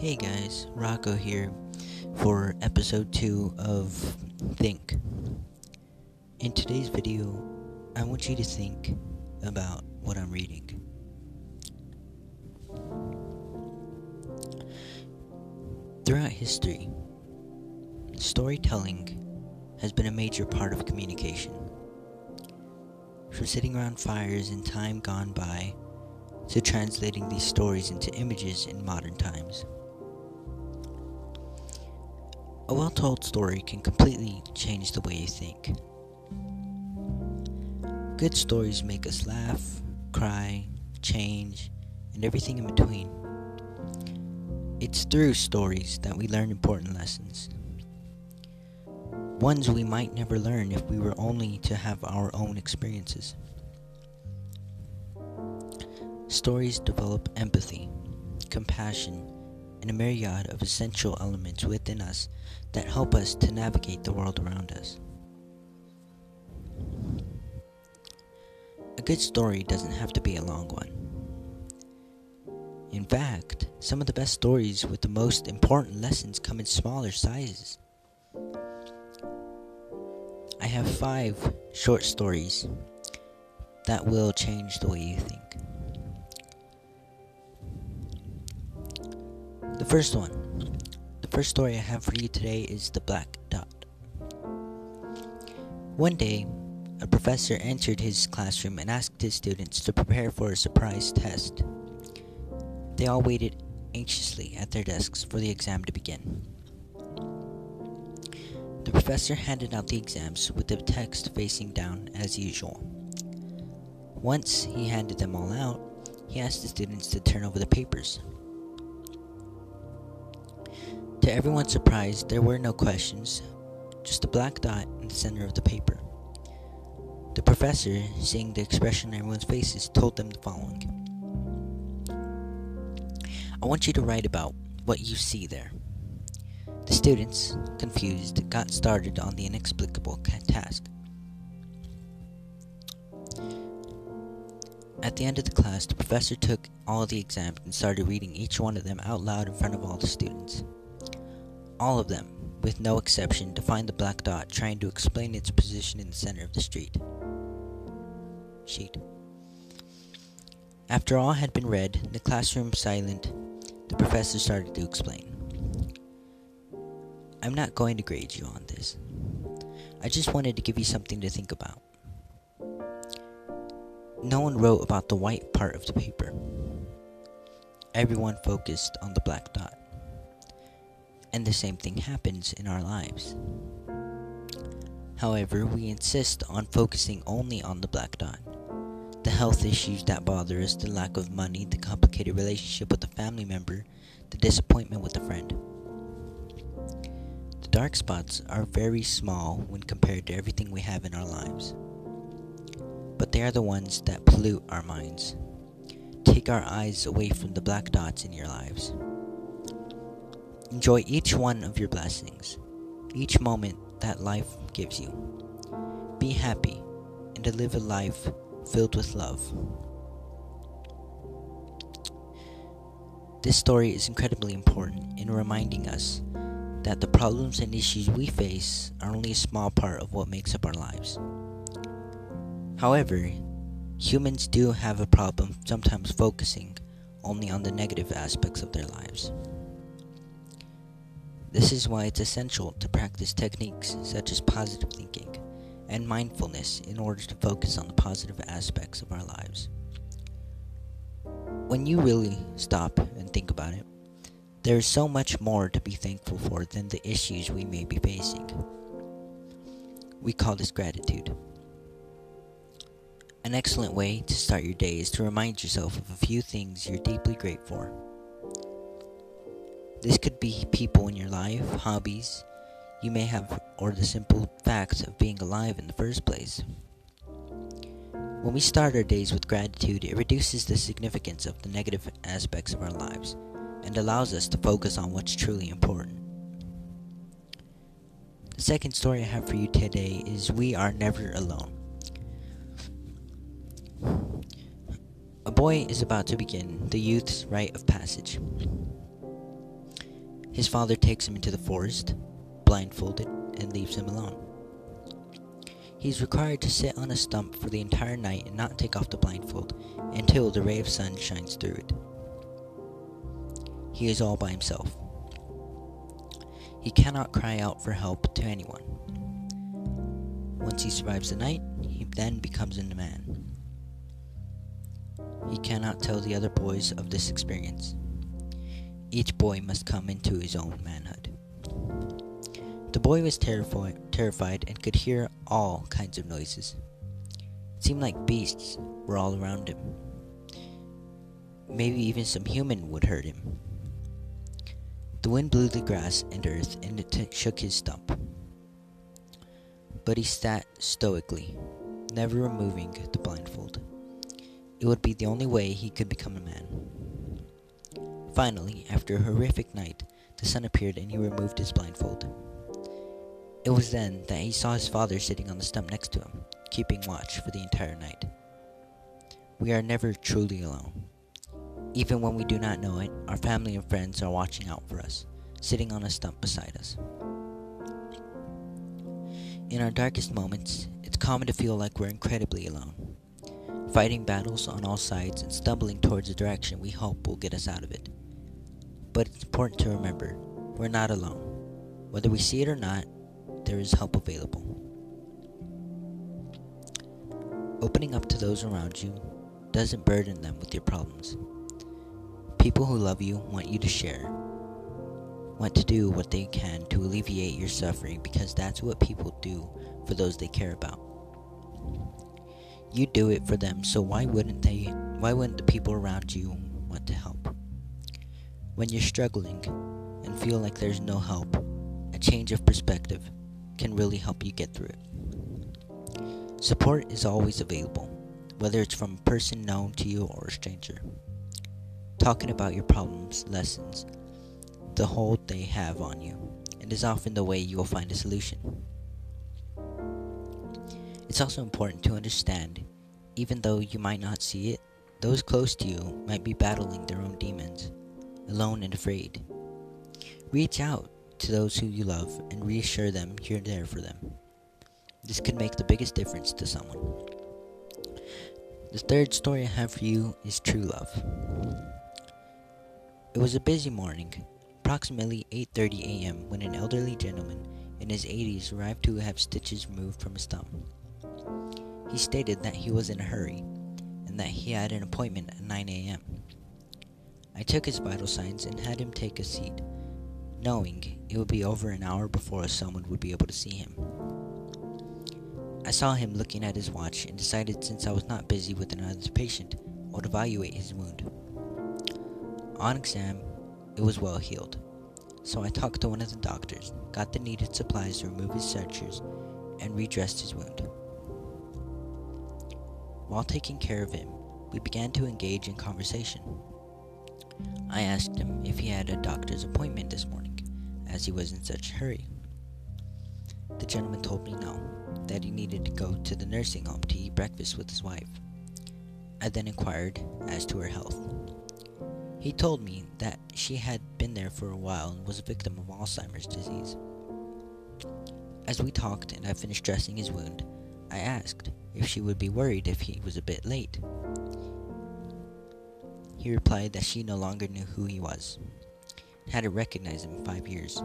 Hey guys, Rocco here for episode 2 of Think. In today's video, I want you to think about what I'm reading. Throughout history, storytelling has been a major part of communication. From sitting around fires in time gone by to translating these stories into images in modern times. A well told story can completely change the way you think. Good stories make us laugh, cry, change, and everything in between. It's through stories that we learn important lessons. Ones we might never learn if we were only to have our own experiences. Stories develop empathy, compassion, and a myriad of essential elements within us that help us to navigate the world around us. A good story doesn't have to be a long one. In fact, some of the best stories with the most important lessons come in smaller sizes. I have five short stories that will change the way you think. The first one. The first story I have for you today is The Black Dot. One day, a professor entered his classroom and asked his students to prepare for a surprise test. They all waited anxiously at their desks for the exam to begin. The professor handed out the exams with the text facing down as usual. Once he handed them all out, he asked the students to turn over the papers. To everyone's surprise, there were no questions, just a black dot in the center of the paper. The professor, seeing the expression on everyone's faces, told them the following I want you to write about what you see there. The students, confused, got started on the inexplicable task. At the end of the class, the professor took all the exams and started reading each one of them out loud in front of all the students. All of them, with no exception, defined the black dot, trying to explain its position in the center of the street. Sheet. After all had been read, the classroom silent, the professor started to explain. I'm not going to grade you on this. I just wanted to give you something to think about. No one wrote about the white part of the paper. Everyone focused on the black dot. And the same thing happens in our lives. However, we insist on focusing only on the black dot. The health issues that bother us, the lack of money, the complicated relationship with a family member, the disappointment with a friend. The dark spots are very small when compared to everything we have in our lives. But they are the ones that pollute our minds. Take our eyes away from the black dots in your lives. Enjoy each one of your blessings, each moment that life gives you. Be happy and to live a life filled with love. This story is incredibly important in reminding us that the problems and issues we face are only a small part of what makes up our lives. However, humans do have a problem sometimes focusing only on the negative aspects of their lives. This is why it's essential to practice techniques such as positive thinking and mindfulness in order to focus on the positive aspects of our lives. When you really stop and think about it, there is so much more to be thankful for than the issues we may be facing. We call this gratitude. An excellent way to start your day is to remind yourself of a few things you're deeply grateful for. This could be people in your life, hobbies you may have, or the simple fact of being alive in the first place. When we start our days with gratitude, it reduces the significance of the negative aspects of our lives and allows us to focus on what's truly important. The second story I have for you today is We Are Never Alone. A boy is about to begin the youth's rite of passage. His father takes him into the forest, blindfolded, and leaves him alone. He is required to sit on a stump for the entire night and not take off the blindfold until the ray of sun shines through it. He is all by himself. He cannot cry out for help to anyone. Once he survives the night, he then becomes a man. He cannot tell the other boys of this experience. Each boy must come into his own manhood. The boy was terrified, terrified and could hear all kinds of noises. It seemed like beasts were all around him. Maybe even some human would hurt him. The wind blew the grass and earth, and it t- shook his stump. But he sat stoically, never removing the blindfold. It would be the only way he could become a man. Finally, after a horrific night, the sun appeared and he removed his blindfold. It was then that he saw his father sitting on the stump next to him, keeping watch for the entire night. We are never truly alone. Even when we do not know it, our family and friends are watching out for us, sitting on a stump beside us. In our darkest moments, it's common to feel like we're incredibly alone, fighting battles on all sides and stumbling towards a direction we hope will get us out of it. But it's important to remember we're not alone. Whether we see it or not, there is help available. Opening up to those around you doesn't burden them with your problems. People who love you want you to share, want to do what they can to alleviate your suffering because that's what people do for those they care about. You do it for them, so why wouldn't they why wouldn't the people around you want to help? When you're struggling and feel like there's no help, a change of perspective can really help you get through it. Support is always available, whether it's from a person known to you or a stranger. Talking about your problems lessens the hold they have on you and is often the way you will find a solution. It's also important to understand, even though you might not see it, those close to you might be battling their own demons, alone and afraid. Reach out to those who you love and reassure them you're there for them. This could make the biggest difference to someone. The third story I have for you is true love. It was a busy morning, approximately 8:30 a.m., when an elderly gentleman in his 80s arrived to have stitches removed from his thumb. He stated that he was in a hurry and that he had an appointment at 9 a.m. I took his vital signs and had him take a seat knowing it would be over an hour before someone would be able to see him. I saw him looking at his watch and decided since I was not busy with another patient, I would evaluate his wound. On exam, it was well healed, so I talked to one of the doctors, got the needed supplies to remove his sutures, and redressed his wound. While taking care of him, we began to engage in conversation. I asked him if he had a doctor's appointment this morning as he was in such a hurry. The gentleman told me no, that he needed to go to the nursing home to eat breakfast with his wife. I then inquired as to her health. He told me that she had been there for a while and was a victim of Alzheimer's disease. As we talked and I finished dressing his wound, I asked if she would be worried if he was a bit late. He replied that she no longer knew who he was hadn't recognized him in five years.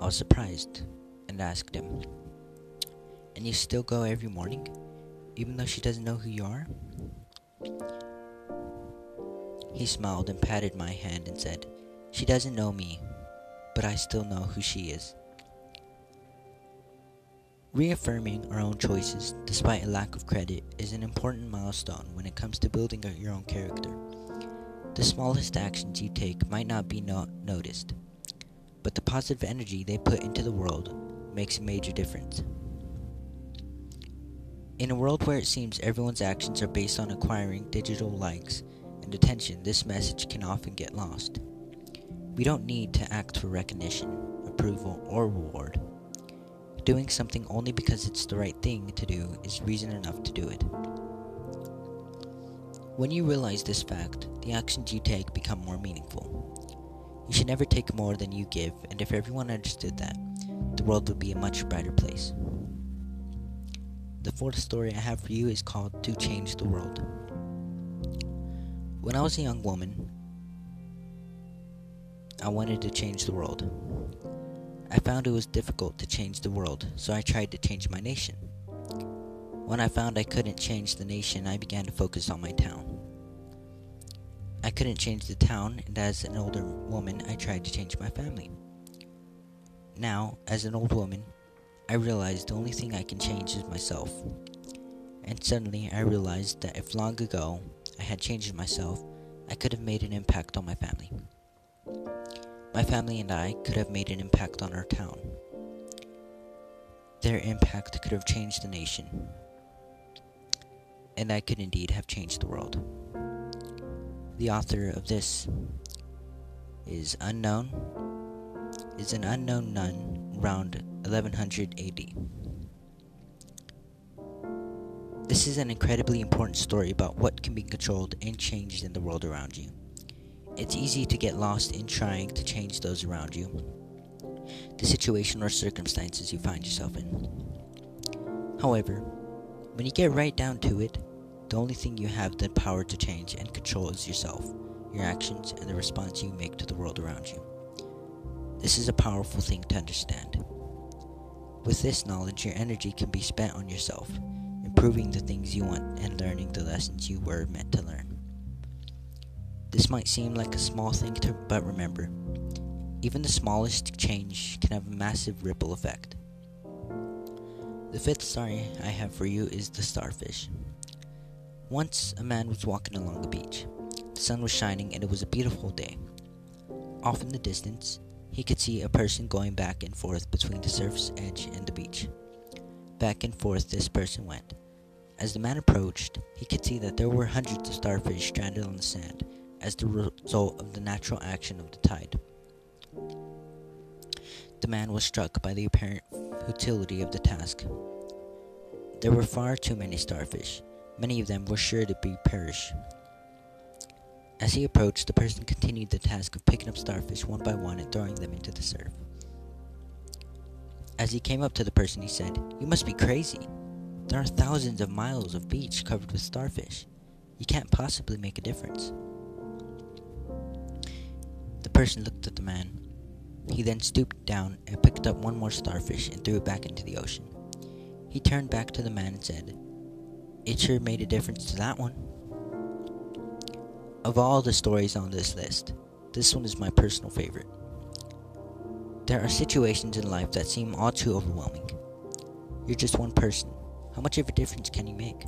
I was surprised and asked him, And you still go every morning, even though she doesn't know who you are? He smiled and patted my hand and said, She doesn't know me, but I still know who she is. Reaffirming our own choices, despite a lack of credit, is an important milestone when it comes to building your own character. The smallest actions you take might not be no- noticed, but the positive energy they put into the world makes a major difference. In a world where it seems everyone's actions are based on acquiring digital likes and attention, this message can often get lost. We don't need to act for recognition, approval, or reward. Doing something only because it's the right thing to do is reason enough to do it. When you realize this fact, the actions you take become more meaningful. You should never take more than you give, and if everyone understood that, the world would be a much brighter place. The fourth story I have for you is called To Change the World. When I was a young woman, I wanted to change the world. I found it was difficult to change the world, so I tried to change my nation. When I found I couldn't change the nation, I began to focus on my town. I couldn't change the town, and as an older woman, I tried to change my family. Now, as an old woman, I realized the only thing I can change is myself. And suddenly I realized that if long ago I had changed myself, I could have made an impact on my family. My family and I could have made an impact on our town. Their impact could have changed the nation. And I could indeed have changed the world. The author of this is unknown, is an unknown nun around 1100 AD. This is an incredibly important story about what can be controlled and changed in the world around you. It's easy to get lost in trying to change those around you, the situation or circumstances you find yourself in. However, when you get right down to it, the only thing you have the power to change and control is yourself, your actions, and the response you make to the world around you. This is a powerful thing to understand. With this knowledge, your energy can be spent on yourself, improving the things you want and learning the lessons you were meant to learn. This might seem like a small thing, to, but remember, even the smallest change can have a massive ripple effect. The fifth story I have for you is the starfish. Once a man was walking along the beach. The sun was shining and it was a beautiful day. Off in the distance, he could see a person going back and forth between the surf's edge and the beach. Back and forth this person went. As the man approached, he could see that there were hundreds of starfish stranded on the sand, as the result of the natural action of the tide. The man was struck by the apparent futility of the task. There were far too many starfish. Many of them were sure to be perish. As he approached, the person continued the task of picking up starfish one by one and throwing them into the surf. As he came up to the person, he said, You must be crazy. There are thousands of miles of beach covered with starfish. You can't possibly make a difference The person looked at the man. He then stooped down and picked up one more starfish and threw it back into the ocean. He turned back to the man and said, It sure made a difference to that one. Of all the stories on this list, this one is my personal favorite. There are situations in life that seem all too overwhelming. You're just one person. How much of a difference can you make?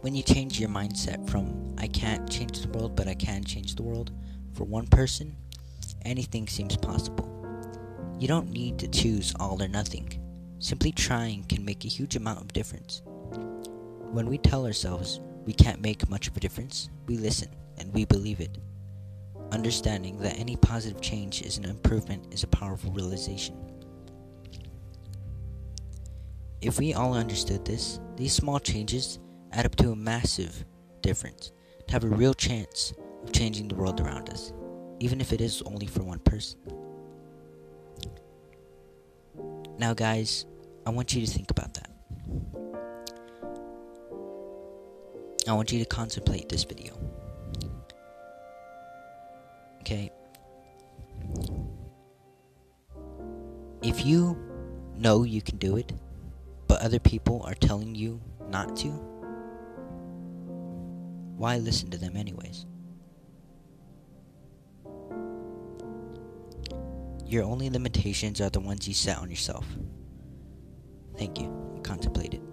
when you change your mindset from I can't change the world, but I can change the world for one person, anything seems possible. You don't need to choose all or nothing. Simply trying can make a huge amount of difference. When we tell ourselves we can't make much of a difference, we listen and we believe it. Understanding that any positive change is an improvement is a powerful realization. If we all understood this, these small changes add up to a massive difference to have a real chance of changing the world around us, even if it is only for one person. Now, guys, I want you to think about that. I want you to contemplate this video. Okay? If you know you can do it, but other people are telling you not to, why listen to them, anyways? Your only limitations are the ones you set on yourself. Thank you. Contemplate it.